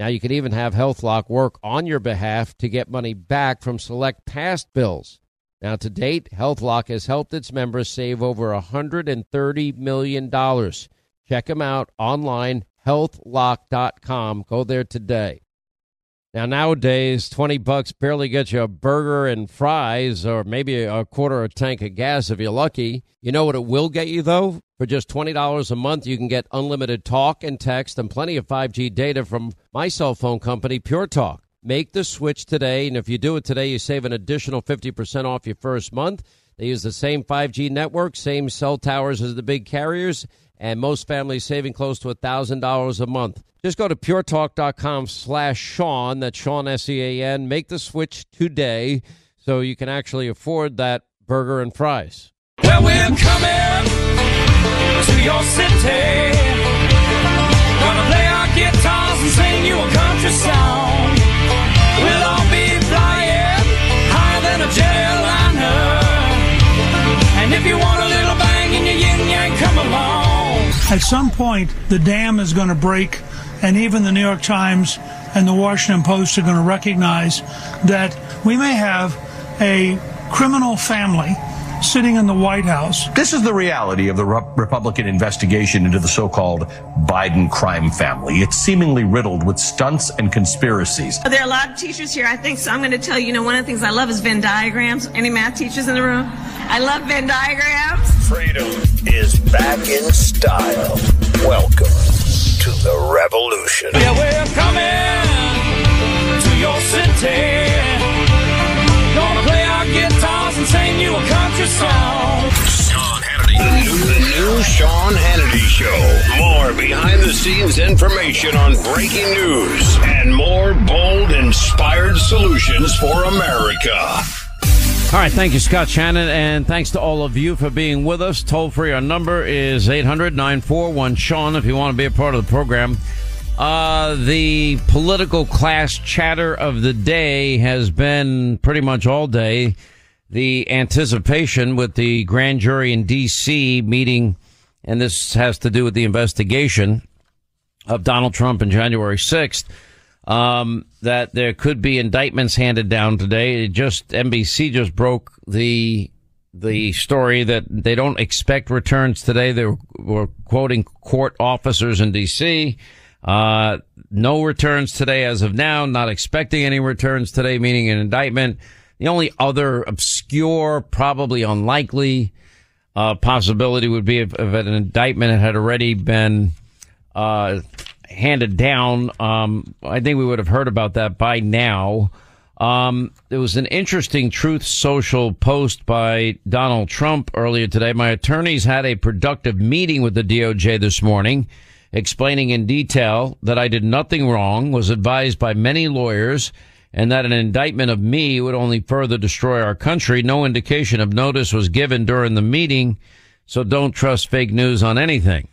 Now you can even have HealthLock work on your behalf to get money back from select past bills. Now to date, HealthLock has helped its members save over $130 million. Check them out online, healthlock.com. Go there today. Now nowadays, 20 bucks barely gets you a burger and fries or maybe a quarter of a tank of gas if you're lucky. You know what it will get you though? For just $20 a month, you can get unlimited talk and text and plenty of 5G data from my cell phone company, Pure Talk. Make the switch today, and if you do it today, you save an additional 50% off your first month. They use the same 5G network, same cell towers as the big carriers, and most families saving close to $1,000 a month. Just go to puretalk.com slash Sean, that's Sean S-E-A-N. Make the switch today so you can actually afford that burger and fries. Well, we're coming to your city. Gonna play our guitars and sing you a country song. If you want a little At some point, the dam is going to break, and even the New York Times and the Washington Post are going to recognize that we may have a criminal family sitting in the White House. This is the reality of the Re- Republican investigation into the so-called Biden crime family. It's seemingly riddled with stunts and conspiracies. There are a lot of teachers here, I think, so I'm going to tell you, you know, one of the things I love is Venn diagrams. Any math teachers in the room? I love Venn diagrams. Freedom is back in style. Welcome to the revolution. Yeah, we're coming to your city. And sing you a country song. Sean Hannity. The new, the new Sean Hannity Show. More behind the scenes information on breaking news and more bold, inspired solutions for America. All right, thank you, Scott Shannon, and thanks to all of you for being with us. Toll free, our number is 800 941 Sean if you want to be a part of the program. Uh, the political class chatter of the day has been pretty much all day the anticipation with the grand jury in D.C. meeting, and this has to do with the investigation of Donald Trump on January 6th. Um, that there could be indictments handed down today. It just NBC just broke the the story that they don't expect returns today. They were, were quoting court officers in D.C. Uh, no returns today as of now. Not expecting any returns today, meaning an indictment. The only other obscure, probably unlikely uh, possibility would be if, if an indictment had already been uh, handed down. Um, I think we would have heard about that by now. Um, there was an interesting Truth Social post by Donald Trump earlier today. My attorneys had a productive meeting with the DOJ this morning, explaining in detail that I did nothing wrong, was advised by many lawyers, and that an indictment of me would only further destroy our country. No indication of notice was given during the meeting, so don't trust fake news on anything.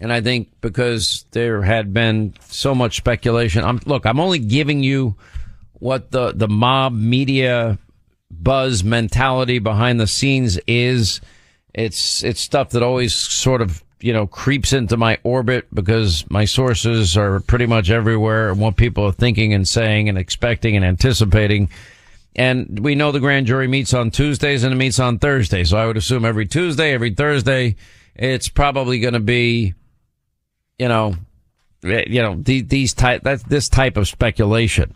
And I think because there had been so much speculation, I'm, look, I'm only giving you what the, the mob media buzz mentality behind the scenes is. It's it's stuff that always sort of you know creeps into my orbit because my sources are pretty much everywhere and what people are thinking and saying and expecting and anticipating. And we know the grand jury meets on Tuesdays and it meets on Thursdays. So I would assume every Tuesday, every Thursday, it's probably going to be, you know, you know, these type, that, this type of speculation.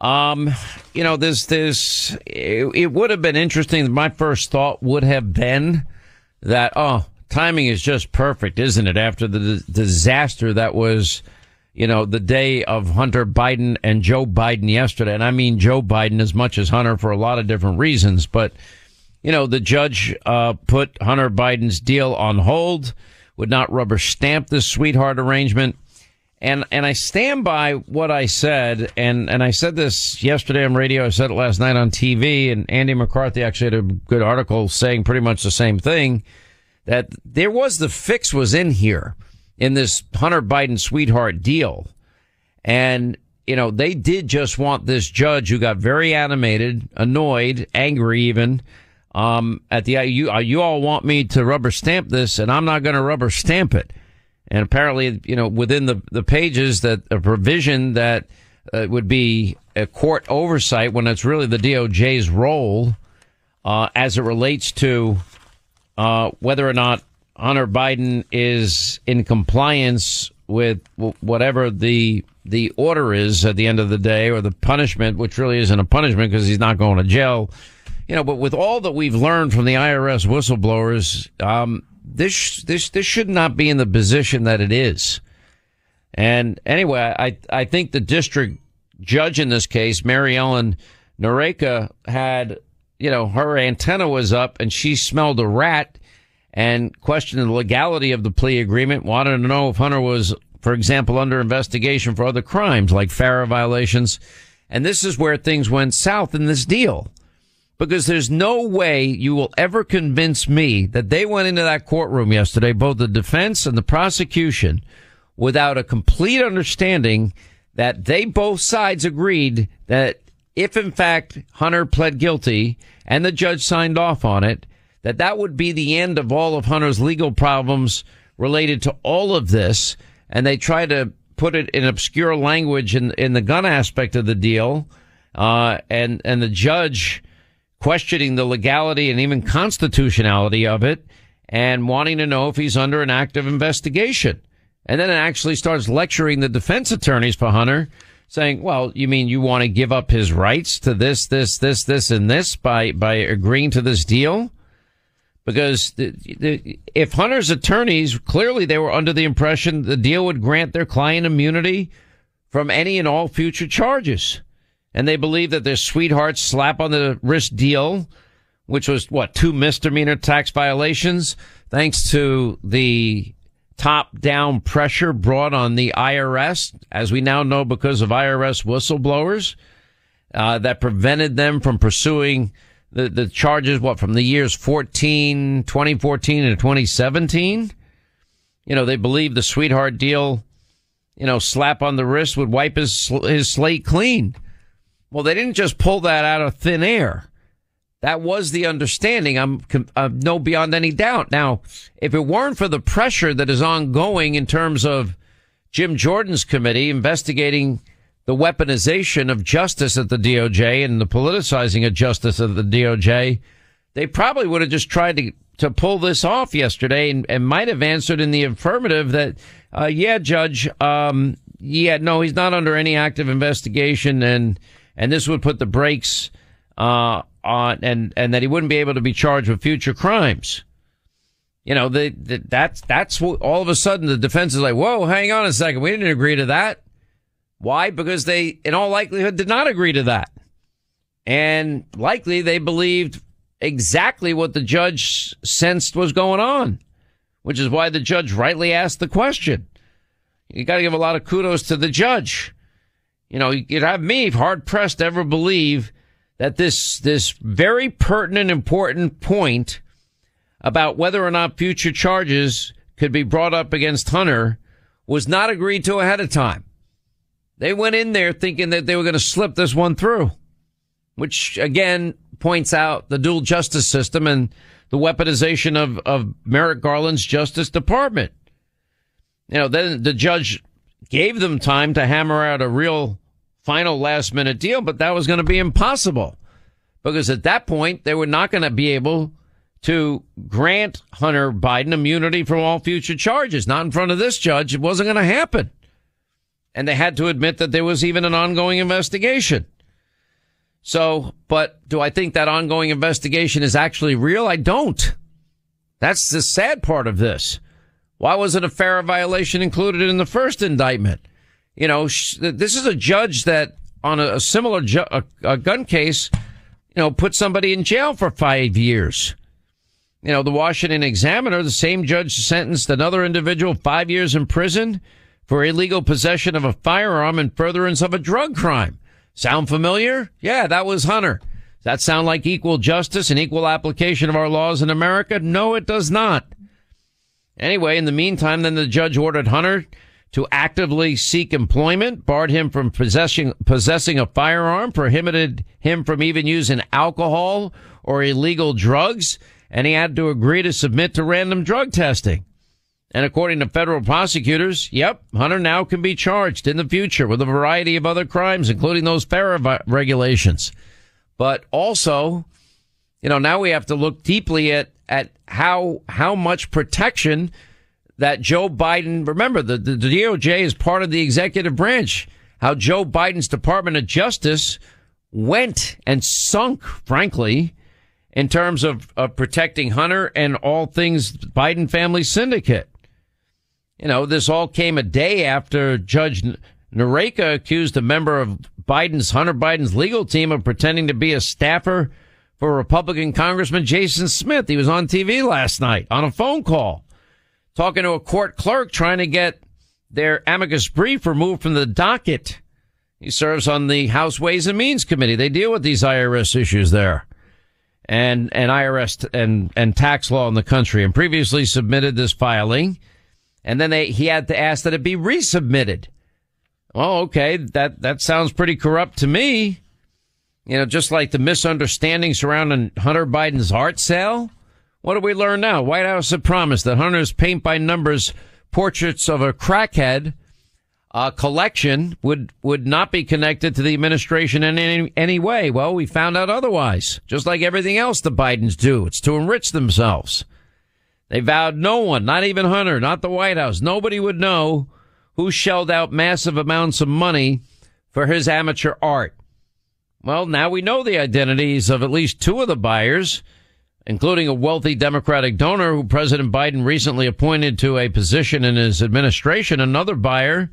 Um, you know, this, this, it, it would have been interesting. My first thought would have been that, oh, timing is just perfect, isn't it? After the d- disaster that was, you know, the day of Hunter Biden and Joe Biden yesterday. And I mean Joe Biden as much as Hunter for a lot of different reasons. But, you know, the judge, uh, put Hunter Biden's deal on hold, would not rubber stamp this sweetheart arrangement. And and I stand by what I said, and and I said this yesterday on radio. I said it last night on TV, and Andy McCarthy actually had a good article saying pretty much the same thing. That there was the fix was in here in this Hunter Biden sweetheart deal, and you know they did just want this judge who got very animated, annoyed, angry, even. Um, at the you you all want me to rubber stamp this, and I'm not going to rubber stamp it. And apparently, you know, within the, the pages that a provision that uh, would be a court oversight when it's really the DOJ's role uh, as it relates to uh, whether or not Hunter Biden is in compliance with whatever the the order is at the end of the day or the punishment, which really isn't a punishment because he's not going to jail. You know, but with all that we've learned from the IRS whistleblowers, um, this this this should not be in the position that it is. And anyway, I I think the district judge in this case, Maryellen Noreika, had you know her antenna was up and she smelled a rat and questioned the legality of the plea agreement. Wanted to know if Hunter was, for example, under investigation for other crimes like FARA violations. And this is where things went south in this deal because there's no way you will ever convince me that they went into that courtroom yesterday, both the defense and the prosecution, without a complete understanding that they both sides agreed that if in fact Hunter pled guilty and the judge signed off on it, that that would be the end of all of Hunter's legal problems related to all of this. And they try to put it in obscure language in, in the gun aspect of the deal. Uh, and, and the judge, questioning the legality and even constitutionality of it and wanting to know if he's under an active investigation. And then it actually starts lecturing the defense attorneys for Hunter, saying, well, you mean you want to give up his rights to this, this, this, this, and this by, by agreeing to this deal? Because the, the, if Hunter's attorneys, clearly they were under the impression the deal would grant their client immunity from any and all future charges and they believe that their sweetheart slap on the wrist deal, which was what two misdemeanor tax violations, thanks to the top down pressure brought on the IRS, as we now know because of IRS whistleblowers, uh, that prevented them from pursuing the, the charges, what, from the years 14, 2014 and 2017? You know, they believe the sweetheart deal, you know, slap on the wrist would wipe his, his slate clean. Well, they didn't just pull that out of thin air. That was the understanding. I'm, i no beyond any doubt. Now, if it weren't for the pressure that is ongoing in terms of Jim Jordan's committee investigating the weaponization of justice at the DOJ and the politicizing of justice at the DOJ, they probably would have just tried to, to pull this off yesterday and, and might have answered in the affirmative that, uh, yeah, Judge, um, yeah, no, he's not under any active investigation and, and this would put the brakes uh, on, and and that he wouldn't be able to be charged with future crimes. You know, the, the, that's that's what, all of a sudden the defense is like, whoa, hang on a second, we didn't agree to that. Why? Because they, in all likelihood, did not agree to that, and likely they believed exactly what the judge sensed was going on, which is why the judge rightly asked the question. You got to give a lot of kudos to the judge you know, you'd have me hard pressed to ever believe that this, this very pertinent, important point about whether or not future charges could be brought up against Hunter was not agreed to ahead of time. They went in there thinking that they were going to slip this one through, which again points out the dual justice system and the weaponization of, of Merrick Garland's Justice Department. You know, then the judge gave them time to hammer out a real final last minute deal, but that was going to be impossible because at that point they were not going to be able to grant Hunter Biden immunity from all future charges. Not in front of this judge. It wasn't going to happen. And they had to admit that there was even an ongoing investigation. So, but do I think that ongoing investigation is actually real? I don't. That's the sad part of this. Why wasn't a violation included in the first indictment? You know, sh- this is a judge that on a, a similar ju- a, a gun case, you know, put somebody in jail for five years. You know, the Washington Examiner, the same judge sentenced another individual five years in prison for illegal possession of a firearm and furtherance of a drug crime. Sound familiar? Yeah, that was Hunter. Does that sound like equal justice and equal application of our laws in America? No, it does not. Anyway, in the meantime, then the judge ordered Hunter to actively seek employment, barred him from possessing, possessing a firearm, prohibited him from even using alcohol or illegal drugs, and he had to agree to submit to random drug testing. And according to federal prosecutors, yep, Hunter now can be charged in the future with a variety of other crimes, including those FARA regulations. But also, you know, now we have to look deeply at, at how, how much protection that Joe Biden, remember the, the, the DOJ is part of the executive branch, how Joe Biden's Department of Justice went and sunk, frankly, in terms of, of protecting Hunter and all things Biden family syndicate. You know, this all came a day after Judge Noreika accused a member of Biden's, Hunter Biden's legal team of pretending to be a staffer for Republican Congressman Jason Smith. He was on TV last night on a phone call talking to a court clerk trying to get their amicus brief removed from the docket. He serves on the House Ways and Means Committee. They deal with these IRS issues there and, and IRS and, and tax law in the country and previously submitted this filing and then they, he had to ask that it be resubmitted. Oh, okay. That, that sounds pretty corrupt to me. You know, just like the misunderstanding surrounding Hunter Biden's art sale. What do we learn now? White House had promised that Hunter's paint by numbers portraits of a crackhead uh, collection would would not be connected to the administration in any, any way. Well, we found out otherwise. Just like everything else the Bidens do, it's to enrich themselves. They vowed no one, not even Hunter, not the White House, nobody would know who shelled out massive amounts of money for his amateur art. Well, now we know the identities of at least two of the buyers, including a wealthy Democratic donor who President Biden recently appointed to a position in his administration. Another buyer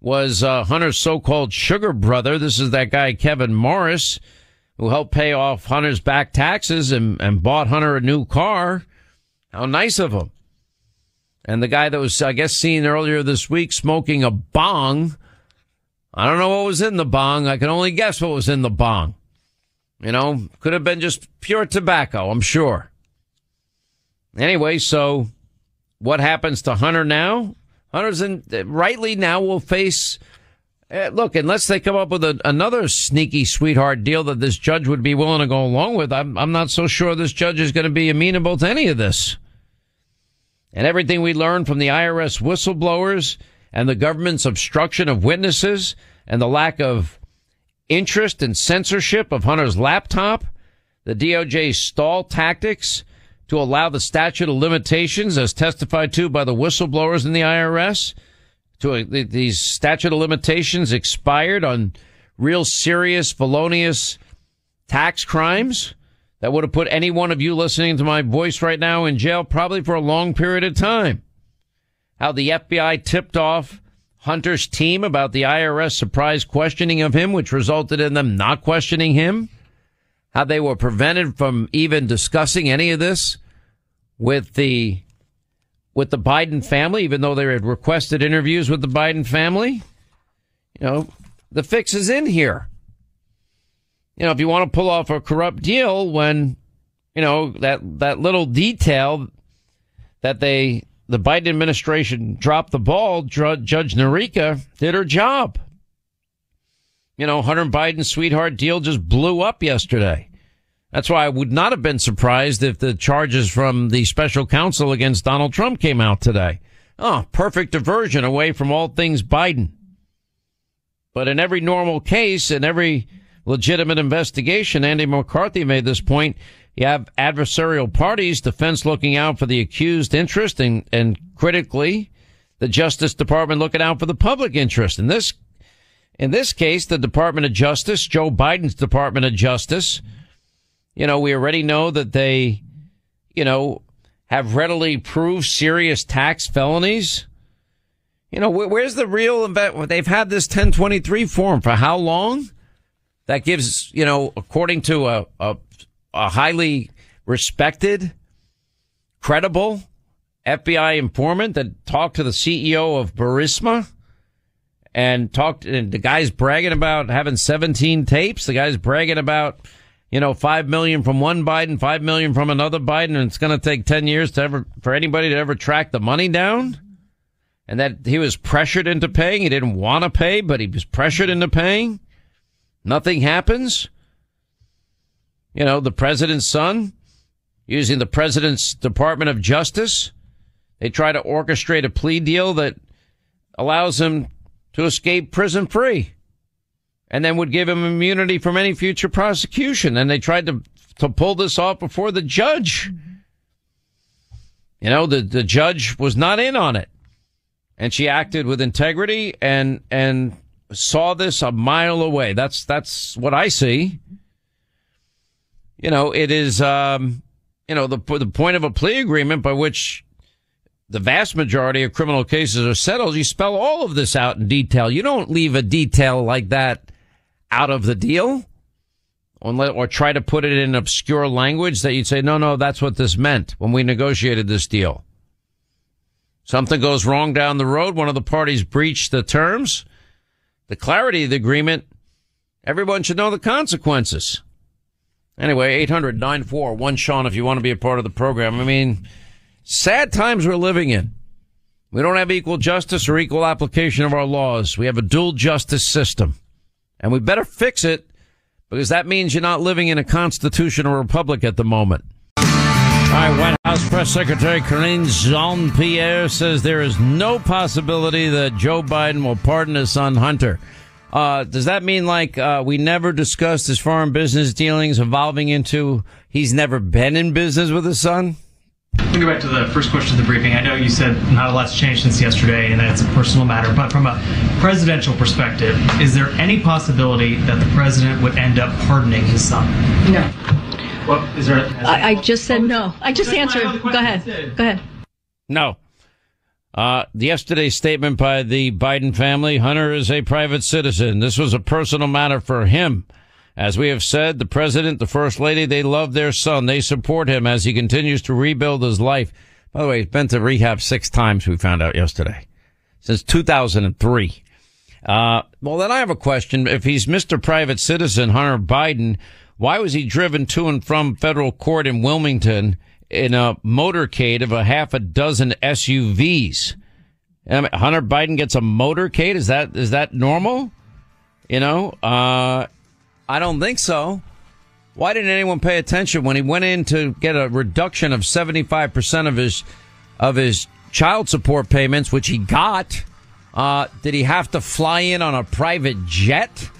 was uh, Hunter's so-called sugar brother. This is that guy, Kevin Morris, who helped pay off Hunter's back taxes and, and bought Hunter a new car. How nice of him. And the guy that was, I guess, seen earlier this week smoking a bong. I don't know what was in the bong. I can only guess what was in the bong. You know, could have been just pure tobacco, I'm sure. Anyway, so what happens to Hunter now? Hunter's in, rightly now will face, uh, look, unless they come up with a, another sneaky sweetheart deal that this judge would be willing to go along with, I'm, I'm not so sure this judge is going to be amenable to any of this and everything we learned from the IRS whistleblowers and the government's obstruction of witnesses and the lack of interest and censorship of Hunter's laptop, the DOJ's stall tactics to allow the statute of limitations as testified to by the whistleblowers in the IRS to these statute of limitations expired on real serious felonious tax crimes that would have put any one of you listening to my voice right now in jail probably for a long period of time. How the FBI tipped off Hunter's team about the IRS surprise questioning of him, which resulted in them not questioning him. How they were prevented from even discussing any of this with the with the Biden family, even though they had requested interviews with the Biden family. You know, the fix is in here you know, if you want to pull off a corrupt deal when, you know, that, that little detail that they, the Biden administration dropped the ball, Judge Noreika did her job. You know, Hunter Biden's sweetheart deal just blew up yesterday. That's why I would not have been surprised if the charges from the special counsel against Donald Trump came out today. Oh, perfect diversion away from all things Biden. But in every normal case, in every legitimate investigation, Andy McCarthy made this point. You have adversarial parties, defense looking out for the accused interest and, and critically, the Justice Department looking out for the public interest. In this, in this case, the Department of Justice, Joe Biden's Department of Justice, you know, we already know that they, you know, have readily proved serious tax felonies. You know, where's the real invent? They've had this 1023 form for how long? That gives, you know, according to a, a, a highly respected, credible FBI informant that talked to the CEO of Burisma and talked, and the guy's bragging about having 17 tapes. The guy's bragging about, you know, 5 million from one Biden, 5 million from another Biden, and it's going to take 10 years to ever, for anybody to ever track the money down. And that he was pressured into paying. He didn't want to pay, but he was pressured into paying. Nothing happens. You know, the president's son using the president's Department of Justice. They try to orchestrate a plea deal that allows him to escape prison free and then would give him immunity from any future prosecution. And they tried to, to pull this off before the judge. You know, the, the judge was not in on it and she acted with integrity and, and saw this a mile away. That's that's what I see. You know, it is um, you know the the point of a plea agreement by which the vast majority of criminal cases are settled. You spell all of this out in detail. You don't leave a detail like that out of the deal, or try to put it in obscure language that you'd say, no, no, that's what this meant when we negotiated this deal. Something goes wrong down the road. One of the parties breached the terms the clarity of the agreement, everyone should know the consequences. Anyway, 800 941 Sean, if you want to be a part of the program. I mean, sad times we're living in. We don't have equal justice or equal application of our laws. We have a dual justice system. And we better fix it because that means you're not living in a constitutional republic at the moment. All right, White House Press Secretary Karine Jean Pierre says there is no possibility that Joe Biden will pardon his son Hunter. Uh, does that mean like uh, we never discussed his foreign business dealings evolving into he's never been in business with his son? Let me go back to the first question of the briefing. I know you said not a lot's changed since yesterday and that it's a personal matter, but from a presidential perspective, is there any possibility that the president would end up pardoning his son? No. Well, is there? I, I just said no. I just answered. Go ahead. Go ahead. No. Uh, yesterday's statement by the Biden family, Hunter is a private citizen. This was a personal matter for him. As we have said, the president, the first lady, they love their son. They support him as he continues to rebuild his life. By the way, he's been to rehab six times, we found out yesterday, since 2003. Uh, well, then I have a question. If he's Mr. Private Citizen, Hunter Biden, why was he driven to and from federal court in Wilmington in a motorcade of a half a dozen SUVs? I mean, Hunter Biden gets a motorcade. Is that is that normal? You know, uh, I don't think so. Why didn't anyone pay attention when he went in to get a reduction of seventy five percent of his of his child support payments, which he got? Uh, did he have to fly in on a private jet?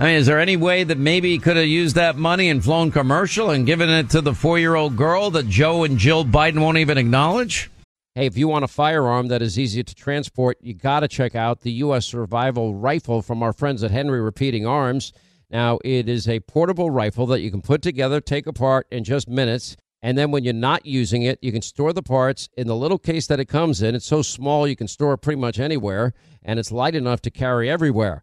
I mean, is there any way that maybe he could have used that money and flown commercial and given it to the four year old girl that Joe and Jill Biden won't even acknowledge? Hey, if you want a firearm that is easy to transport, you got to check out the U.S. Survival Rifle from our friends at Henry Repeating Arms. Now, it is a portable rifle that you can put together, take apart in just minutes. And then when you're not using it, you can store the parts in the little case that it comes in. It's so small you can store it pretty much anywhere, and it's light enough to carry everywhere.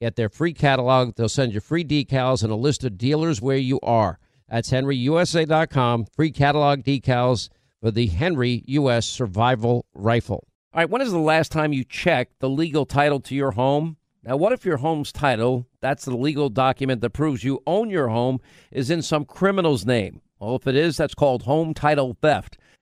Get their free catalog. They'll send you free decals and a list of dealers where you are. That's henryusa.com. Free catalog decals for the Henry U.S. Survival Rifle. All right, when is the last time you checked the legal title to your home? Now, what if your home's title, that's the legal document that proves you own your home, is in some criminal's name? Well, if it is, that's called home title theft.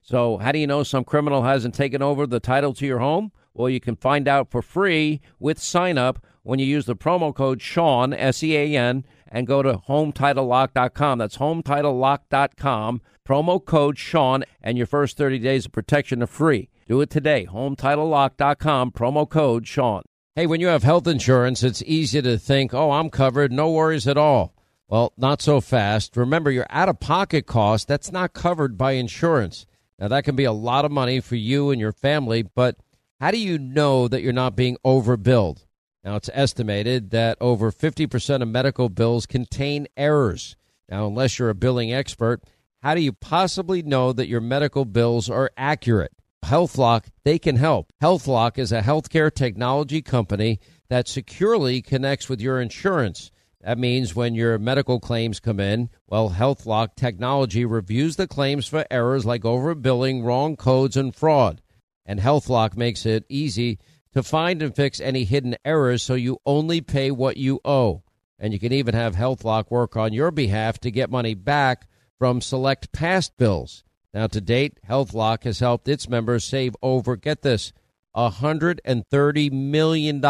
So, how do you know some criminal hasn't taken over the title to your home? Well, you can find out for free with sign up when you use the promo code Sean, S E A N, and go to HometitleLock.com. That's HometitleLock.com. Promo code Sean, and your first 30 days of protection are free. Do it today. HometitleLock.com. Promo code Sean. Hey, when you have health insurance, it's easy to think, oh, I'm covered, no worries at all. Well, not so fast. Remember, your out of pocket cost, that's not covered by insurance. Now, that can be a lot of money for you and your family, but how do you know that you're not being overbilled? Now, it's estimated that over 50% of medical bills contain errors. Now, unless you're a billing expert, how do you possibly know that your medical bills are accurate? HealthLock, they can help. HealthLock is a healthcare technology company that securely connects with your insurance. That means when your medical claims come in, well, HealthLock technology reviews the claims for errors like overbilling, wrong codes, and fraud. And HealthLock makes it easy to find and fix any hidden errors so you only pay what you owe. And you can even have HealthLock work on your behalf to get money back from select past bills. Now, to date, HealthLock has helped its members save over, get this, $130 million.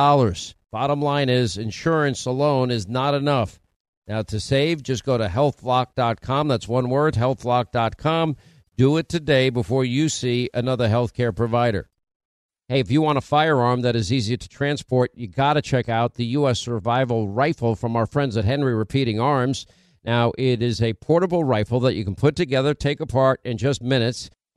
Bottom line is insurance alone is not enough. Now, to save, just go to healthlock.com. That's one word, healthlock.com. Do it today before you see another healthcare provider. Hey, if you want a firearm that is easy to transport, you got to check out the U.S. Survival Rifle from our friends at Henry Repeating Arms. Now, it is a portable rifle that you can put together, take apart in just minutes.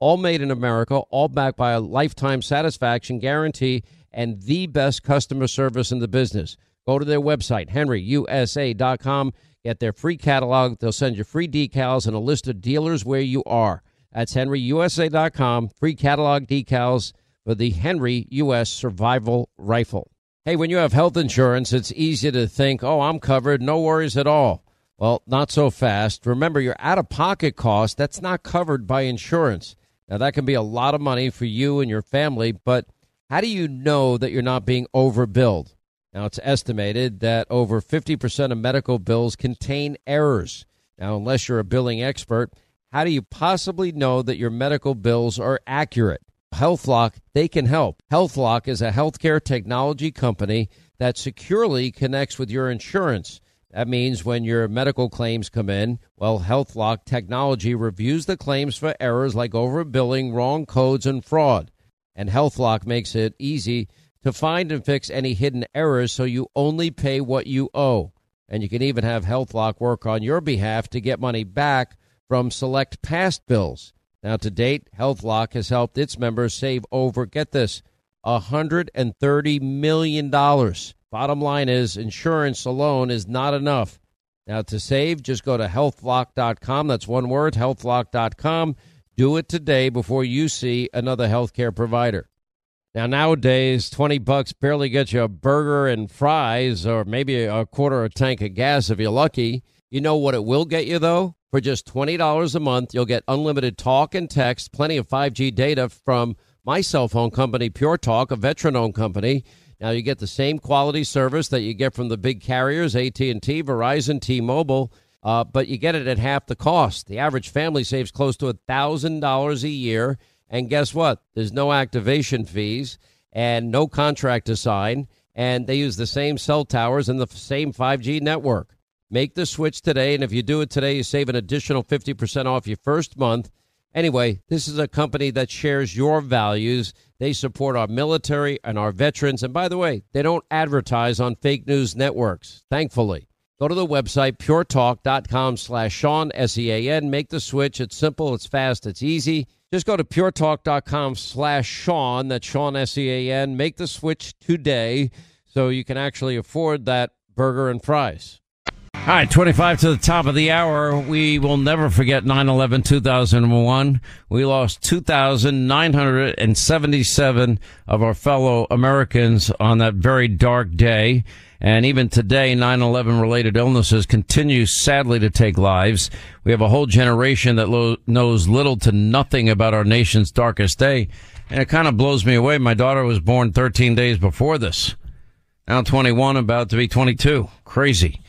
all made in America, all backed by a lifetime satisfaction guarantee and the best customer service in the business. Go to their website, henryusa.com. Get their free catalog. They'll send you free decals and a list of dealers where you are. That's henryusa.com. Free catalog decals for the Henry U.S. Survival Rifle. Hey, when you have health insurance, it's easy to think, oh, I'm covered, no worries at all. Well, not so fast. Remember, your out of pocket cost, that's not covered by insurance. Now, that can be a lot of money for you and your family, but how do you know that you're not being overbilled? Now, it's estimated that over 50% of medical bills contain errors. Now, unless you're a billing expert, how do you possibly know that your medical bills are accurate? HealthLock, they can help. HealthLock is a healthcare technology company that securely connects with your insurance. That means when your medical claims come in, well, HealthLock technology reviews the claims for errors like overbilling, wrong codes, and fraud. And HealthLock makes it easy to find and fix any hidden errors so you only pay what you owe. And you can even have HealthLock work on your behalf to get money back from select past bills. Now, to date, HealthLock has helped its members save over, get this, $130 million. Bottom line is insurance alone is not enough. Now, to save, just go to healthlock.com. That's one word, healthlock.com. Do it today before you see another healthcare provider. Now, nowadays, 20 bucks barely gets you a burger and fries or maybe a quarter of a tank of gas if you're lucky. You know what it will get you, though? For just $20 a month, you'll get unlimited talk and text, plenty of 5G data from my cell phone company, Pure Talk, a veteran-owned company. Now you get the same quality service that you get from the big carriers, AT&T, Verizon, T-Mobile, uh, but you get it at half the cost. The average family saves close to $1,000 a year, And guess what? There's no activation fees and no contract to sign. And they use the same cell towers and the same 5G network. Make the switch today. And if you do it today, you save an additional 50% off your first month. Anyway, this is a company that shares your values. They support our military and our veterans. And by the way, they don't advertise on fake news networks, thankfully. Go to the website, puretalk.com slash Sean, S-E-A-N. Make the switch. It's simple, it's fast, it's easy. Just go to puretalk.com slash Sean, that's Sean, S-E-A-N. Make the switch today so you can actually afford that burger and fries. All right, 25 to the top of the hour. We will never forget 9-11, 2001. We lost 2,977 of our fellow Americans on that very dark day. And even today, 9-11 related illnesses continue sadly to take lives. We have a whole generation that lo- knows little to nothing about our nation's darkest day. And it kind of blows me away. My daughter was born 13 days before this. Now 21, about to be 22. Crazy.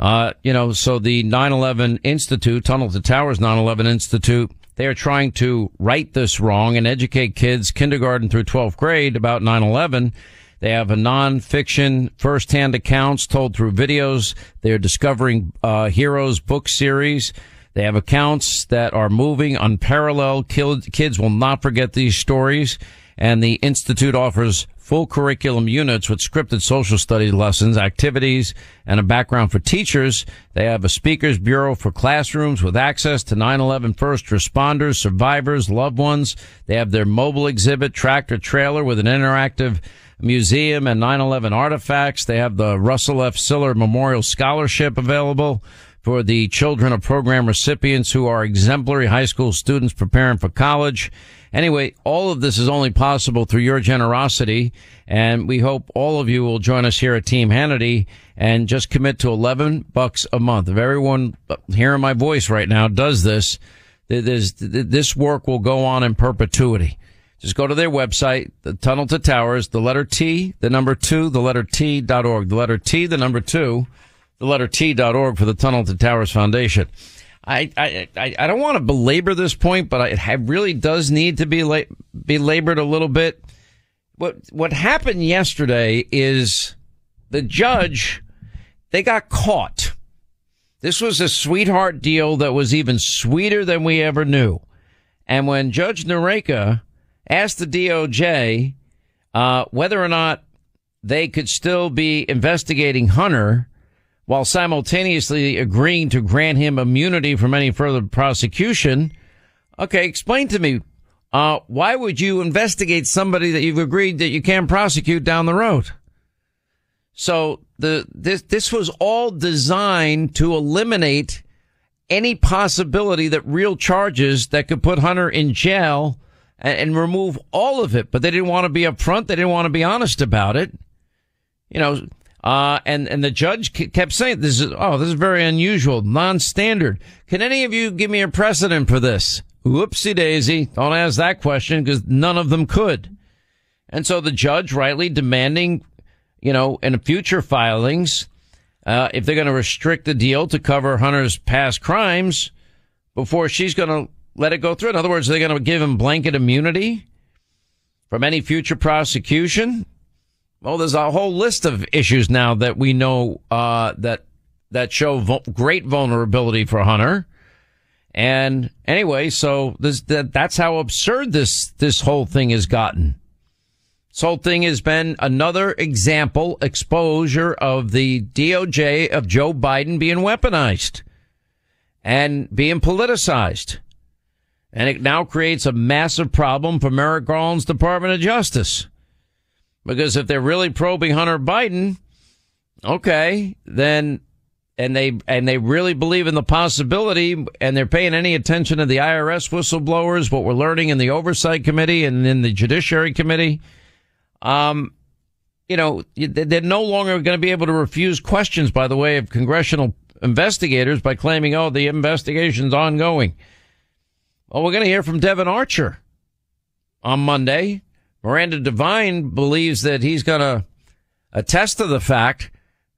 Uh, you know, so the 9-11 Institute, Tunnel to Towers 9-11 Institute, they are trying to right this wrong and educate kids kindergarten through 12th grade about 9-11 they have a non-fiction first-hand accounts told through videos. They're discovering uh, heroes book series. They have accounts that are moving, unparalleled. Kids will not forget these stories. And the Institute offers full curriculum units with scripted social studies lessons, activities, and a background for teachers. They have a speakers bureau for classrooms with access to 9-11 first responders, survivors, loved ones. They have their mobile exhibit, tractor trailer with an interactive Museum and 9-11 artifacts. They have the Russell F. Siller Memorial Scholarship available for the children of program recipients who are exemplary high school students preparing for college. Anyway, all of this is only possible through your generosity. And we hope all of you will join us here at Team Hannity and just commit to 11 bucks a month. If everyone hearing my voice right now does this, this work will go on in perpetuity. Just go to their website, the Tunnel to Towers, the letter T, the number two, the letter T dot org, the letter T, the number two, the letter T dot org for the Tunnel to Towers Foundation. I, I, I, don't want to belabor this point, but it really does need to be la- be labored a little bit. What, what happened yesterday is the judge, they got caught. This was a sweetheart deal that was even sweeter than we ever knew. And when Judge Noreika asked the DOJ uh, whether or not they could still be investigating Hunter while simultaneously agreeing to grant him immunity from any further prosecution. Okay, explain to me, uh, why would you investigate somebody that you've agreed that you can't prosecute down the road? So the, this, this was all designed to eliminate any possibility that real charges that could put Hunter in jail and, and remove all of it. But they didn't want to be upfront. They didn't want to be honest about it. You know, uh, and, and the judge kept saying, this is, oh, this is very unusual, non-standard. Can any of you give me a precedent for this? Whoopsie daisy. Don't ask that question because none of them could. And so the judge rightly demanding, you know, in future filings, uh, if they're going to restrict the deal to cover Hunter's past crimes before she's going to let it go through. In other words, they're going to give him blanket immunity from any future prosecution. Well, there's a whole list of issues now that we know uh, that that show vo- great vulnerability for Hunter. And anyway, so this that, that's how absurd this this whole thing has gotten. This whole thing has been another example, exposure of the DOJ of Joe Biden being weaponized and being politicized. And it now creates a massive problem for Merrick Garland's Department of Justice. Because if they're really probing Hunter Biden, okay, then and they and they really believe in the possibility and they're paying any attention to the IRS whistleblowers, what we're learning in the oversight committee and in the judiciary committee, um, you know, they're no longer going to be able to refuse questions by the way of congressional investigators by claiming, oh, the investigation's ongoing. Well, we're going to hear from Devon Archer on Monday. Miranda Devine believes that he's going to attest to the fact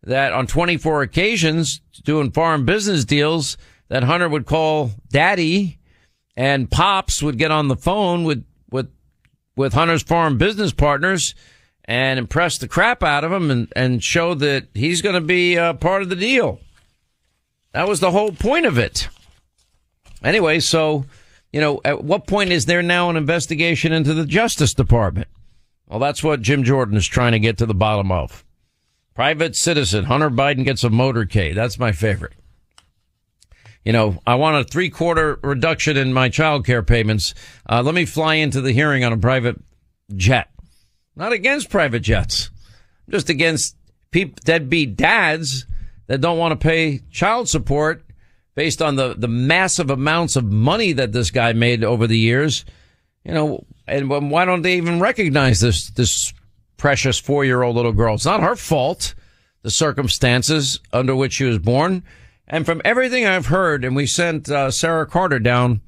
that on 24 occasions doing foreign business deals that Hunter would call daddy and pops would get on the phone with with with Hunter's foreign business partners and impress the crap out of him and, and show that he's going to be uh, part of the deal. That was the whole point of it. Anyway, so, you know, at what point is there now an investigation into the Justice Department? Well, that's what Jim Jordan is trying to get to the bottom of. Private citizen, Hunter Biden gets a motorcade. That's my favorite. You know, I want a three quarter reduction in my child care payments. Uh, let me fly into the hearing on a private jet. Not against private jets. just against deadbeat dads that don't want to pay child support based on the, the massive amounts of money that this guy made over the years. You know, and why don't they even recognize this, this precious four year old little girl? It's not her fault, the circumstances under which she was born. And from everything I've heard, and we sent uh, Sarah Carter down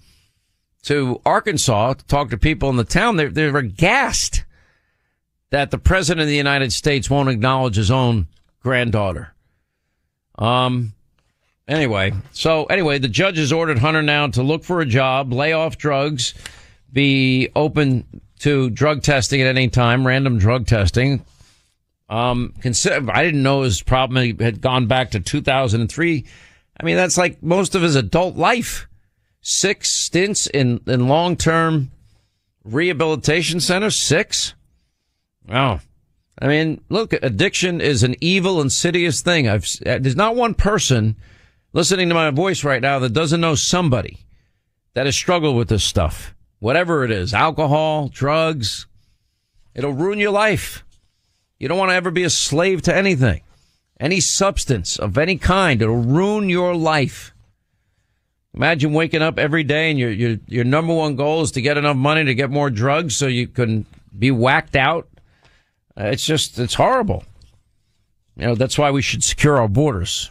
to Arkansas to talk to people in the town, they're, they're aghast that the president of the United States won't acknowledge his own granddaughter. Um, anyway, so anyway, the judge has ordered Hunter now to look for a job, lay off drugs, be open to drug testing at any time, random drug testing. Um, consider, I didn't know his problem had gone back to 2003. I mean, that's like most of his adult life. Six stints in, in long-term rehabilitation centers. Six. Oh, I mean, look, addiction is an evil, insidious thing. I've, there's not one person listening to my voice right now that doesn't know somebody that has struggled with this stuff. Whatever it is, alcohol, drugs, it'll ruin your life. You don't want to ever be a slave to anything, any substance of any kind. It'll ruin your life. Imagine waking up every day and your, your, your number one goal is to get enough money to get more drugs so you can be whacked out it's just, it's horrible. You know, that's why we should secure our borders.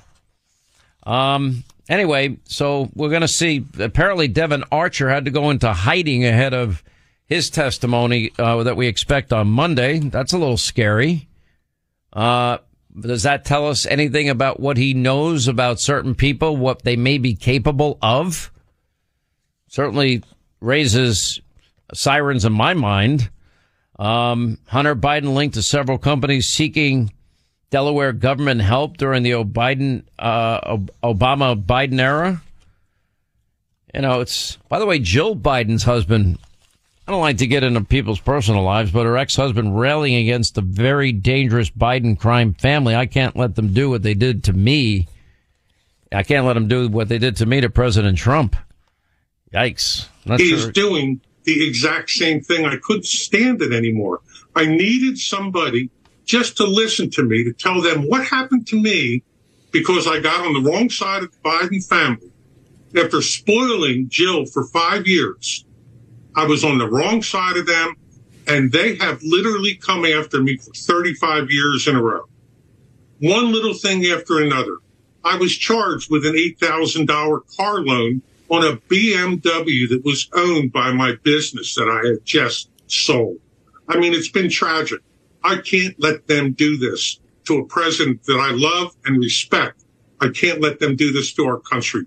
Um, anyway, so we're going to see. Apparently, Devon Archer had to go into hiding ahead of his testimony uh, that we expect on Monday. That's a little scary. Uh, does that tell us anything about what he knows about certain people, what they may be capable of? Certainly raises sirens in my mind. Um, Hunter Biden linked to several companies seeking Delaware government help during the Biden, uh, Obama Biden era. You know, it's, by the way, Jill Biden's husband. I don't like to get into people's personal lives, but her ex-husband railing against the very dangerous Biden crime family. I can't let them do what they did to me. I can't let them do what they did to me to President Trump. Yikes. Not He's sure. doing the exact same thing. I couldn't stand it anymore. I needed somebody just to listen to me, to tell them what happened to me because I got on the wrong side of the Biden family. After spoiling Jill for five years, I was on the wrong side of them and they have literally come after me for 35 years in a row. One little thing after another. I was charged with an $8,000 car loan on a BMW that was owned by my business that I had just sold. I mean, it's been tragic. I can't let them do this to a president that I love and respect. I can't let them do this to our country.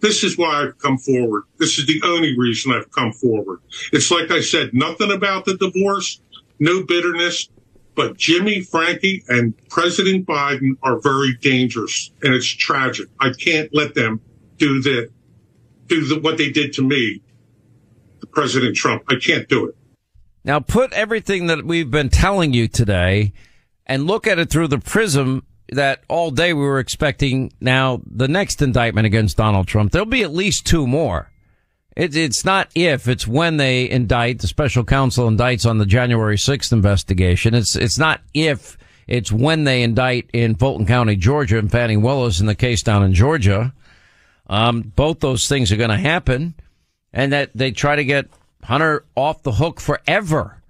This is why I've come forward. This is the only reason I've come forward. It's like I said, nothing about the divorce, no bitterness, but Jimmy, Frankie, and President Biden are very dangerous and it's tragic. I can't let them do this do the, what they did to me, President Trump. I can't do it. Now put everything that we've been telling you today and look at it through the prism that all day we were expecting now the next indictment against Donald Trump. There'll be at least two more. It, it's not if, it's when they indict, the special counsel indicts on the January 6th investigation. It's, it's not if, it's when they indict in Fulton County, Georgia and Fani Willis in the case down in Georgia. Um, both those things are going to happen and that they try to get Hunter off the hook forever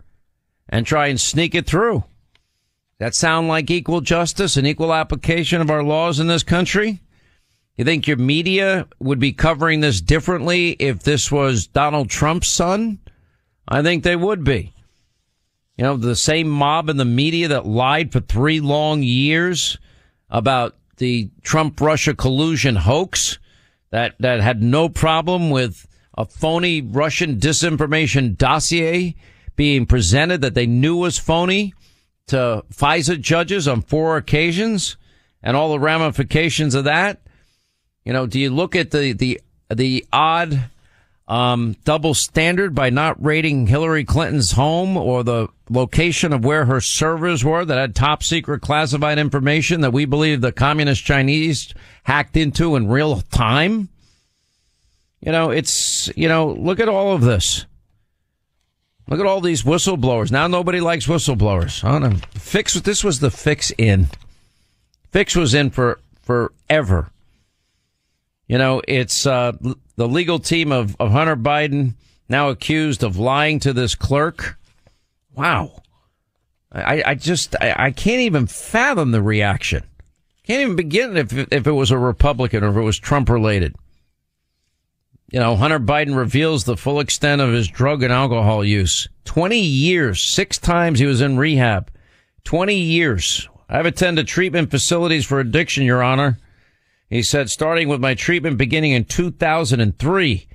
and try and sneak it through. That sound like equal justice and equal application of our laws in this country? You think your media would be covering this differently if this was Donald Trump's son? I think they would be. You know, the same mob in the media that lied for three long years about the Trump Russia collusion hoax that, that had no problem with a phony Russian disinformation dossier being presented that they knew was phony to FISA judges on four occasions and all the ramifications of that? You know, do you look at the, the, the odd, um, double standard by not raiding Hillary Clinton's home or the location of where her servers were that had top secret classified information that we believe the communist Chinese hacked into in real time? You know, it's, you know, look at all of this. Look at all these whistleblowers. Now nobody likes whistleblowers. I don't know. Fix, this was the fix in. Fix was in for forever. You know, it's uh, the legal team of, of Hunter Biden now accused of lying to this clerk. Wow. I, I just, I, I can't even fathom the reaction. Can't even begin if, if it was a Republican or if it was Trump related. You know, Hunter Biden reveals the full extent of his drug and alcohol use. 20 years, six times he was in rehab. 20 years. I've attended treatment facilities for addiction, Your Honor. He said, starting with my treatment beginning in 2003,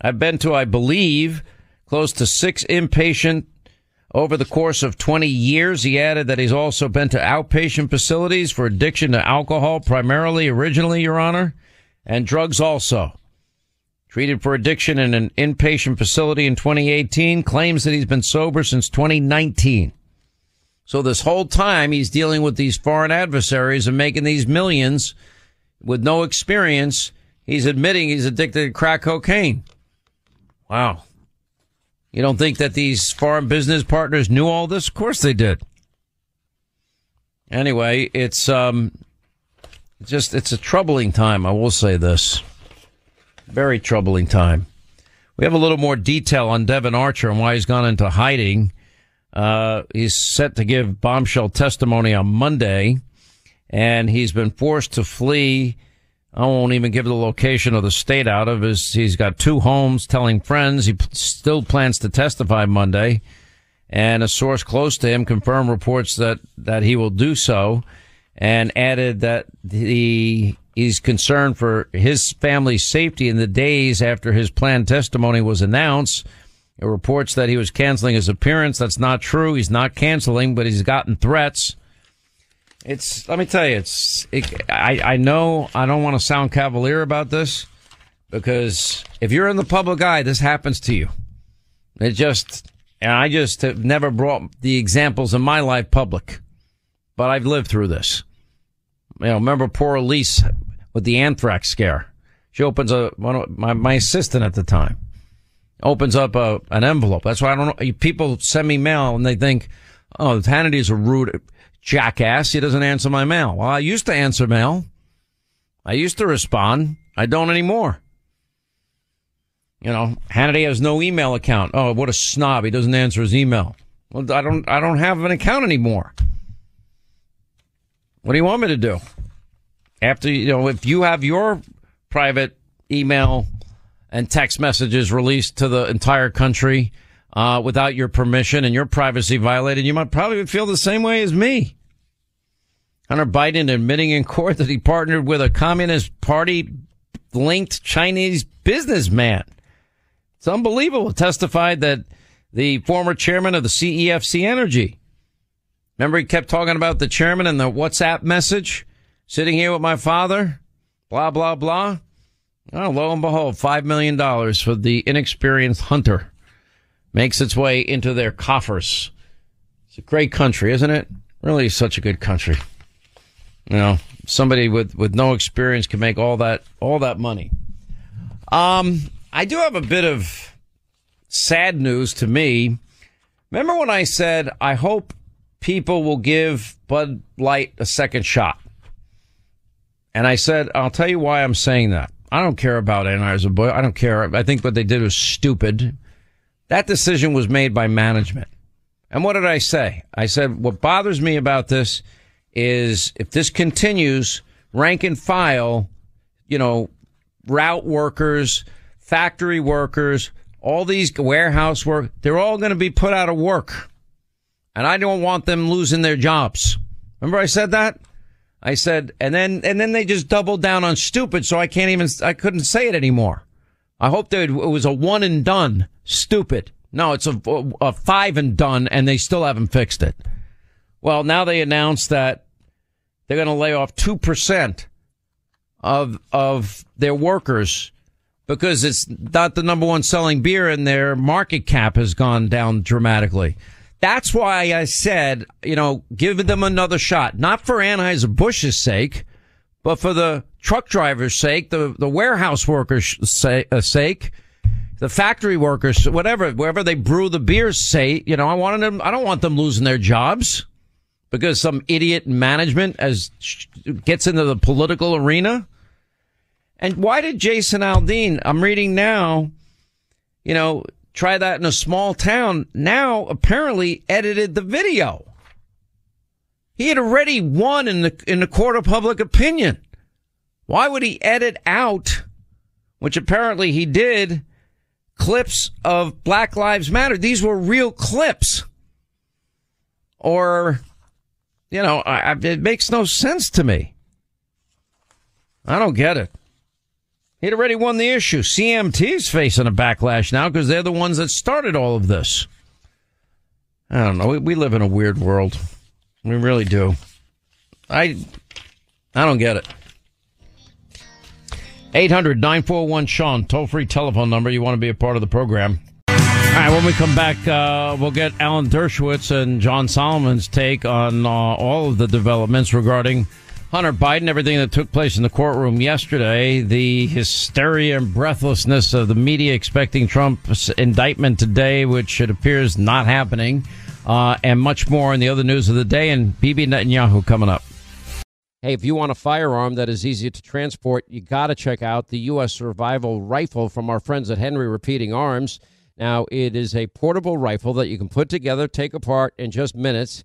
I've been to, I believe, close to six inpatient over the course of 20 years. He added that he's also been to outpatient facilities for addiction to alcohol, primarily originally, Your Honor, and drugs also. Treated for addiction in an inpatient facility in 2018, claims that he's been sober since 2019. So this whole time he's dealing with these foreign adversaries and making these millions with no experience. He's admitting he's addicted to crack cocaine. Wow. You don't think that these foreign business partners knew all this? Of course they did. Anyway, it's um just it's a troubling time, I will say this. Very troubling time. We have a little more detail on Devon Archer and why he's gone into hiding. Uh, he's set to give bombshell testimony on Monday, and he's been forced to flee. I won't even give the location of the state out of his. He's got two homes telling friends. He still plans to testify Monday, and a source close to him confirmed reports that, that he will do so and added that the he's concerned for his family's safety in the days after his planned testimony was announced. It reports that he was canceling his appearance. That's not true. He's not canceling, but he's gotten threats. It's, let me tell you, it's, it, I, I know I don't want to sound cavalier about this because if you're in the public eye, this happens to you. It just, and I just have never brought the examples in my life public, but I've lived through this. You know, remember poor Elise with the anthrax scare. She opens a, one of my, my assistant at the time opens up a, an envelope. That's why I don't know. People send me mail and they think, oh, Hannity's a rude jackass. He doesn't answer my mail. Well, I used to answer mail. I used to respond. I don't anymore. You know, Hannity has no email account. Oh, what a snob. He doesn't answer his email. Well, I don't, I don't have an account anymore. What do you want me to do? After, you know, if you have your private email and text messages released to the entire country uh, without your permission and your privacy violated, you might probably feel the same way as me. Hunter Biden admitting in court that he partnered with a Communist Party linked Chinese businessman. It's unbelievable. Testified that the former chairman of the CEFC Energy. Remember, he kept talking about the chairman and the WhatsApp message, sitting here with my father, blah, blah, blah. Oh, lo and behold, $5 million for the inexperienced hunter makes its way into their coffers. It's a great country, isn't it? Really such a good country. You know, somebody with, with no experience can make all that, all that money. Um, I do have a bit of sad news to me. Remember when I said, I hope people will give Bud Light a second shot? And I said, I'll tell you why I'm saying that. I don't care about Anheuser-Busch. I don't care. I think what they did was stupid. That decision was made by management. And what did I say? I said, what bothers me about this is if this continues, rank and file, you know, route workers, factory workers, all these warehouse work, they're all going to be put out of work. And I don't want them losing their jobs. Remember I said that? I said, and then, and then they just doubled down on stupid. So I can't even, I couldn't say it anymore. I hope that it was a one and done. Stupid. No, it's a, a five and done, and they still haven't fixed it. Well, now they announced that they're going to lay off two percent of of their workers because it's not the number one selling beer, and their market cap has gone down dramatically. That's why I said, you know, give them another shot, not for Anheuser Busch's sake, but for the truck drivers' sake, the the warehouse workers' uh, sake the factory workers, whatever, wherever they brew the beers, say, you know, I want them, I don't want them losing their jobs because some idiot management as gets into the political arena. And why did Jason Aldean, I'm reading now, you know, try that in a small town, now apparently edited the video. He had already won in the, in the court of public opinion. Why would he edit out, which apparently he did, clips of Black Lives Matter. These were real clips. Or, you know, I, it makes no sense to me. I don't get it. He'd already won the issue. CMT's facing a backlash now because they're the ones that started all of this. I don't know. We, we live in a weird world. We really do. I, I don't get it. 800 941 Sean, toll free telephone number. You want to be a part of the program. All right, when we come back, uh, we'll get Alan Dershowitz and John Solomon's take on uh, all of the developments regarding Hunter Biden, everything that took place in the courtroom yesterday, the hysteria and breathlessness of the media expecting Trump's indictment today, which it appears not happening, uh, and much more in the other news of the day, and Bibi Netanyahu coming up. Hey, if you want a firearm that is easy to transport, you got to check out the U.S. Survival Rifle from our friends at Henry Repeating Arms. Now, it is a portable rifle that you can put together, take apart in just minutes.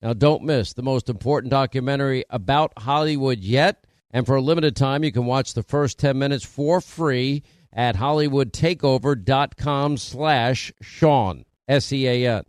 Now, don't miss the most important documentary about Hollywood yet. And for a limited time, you can watch the first 10 minutes for free at hollywoodtakeover.com slash Sean, S-E-A-N.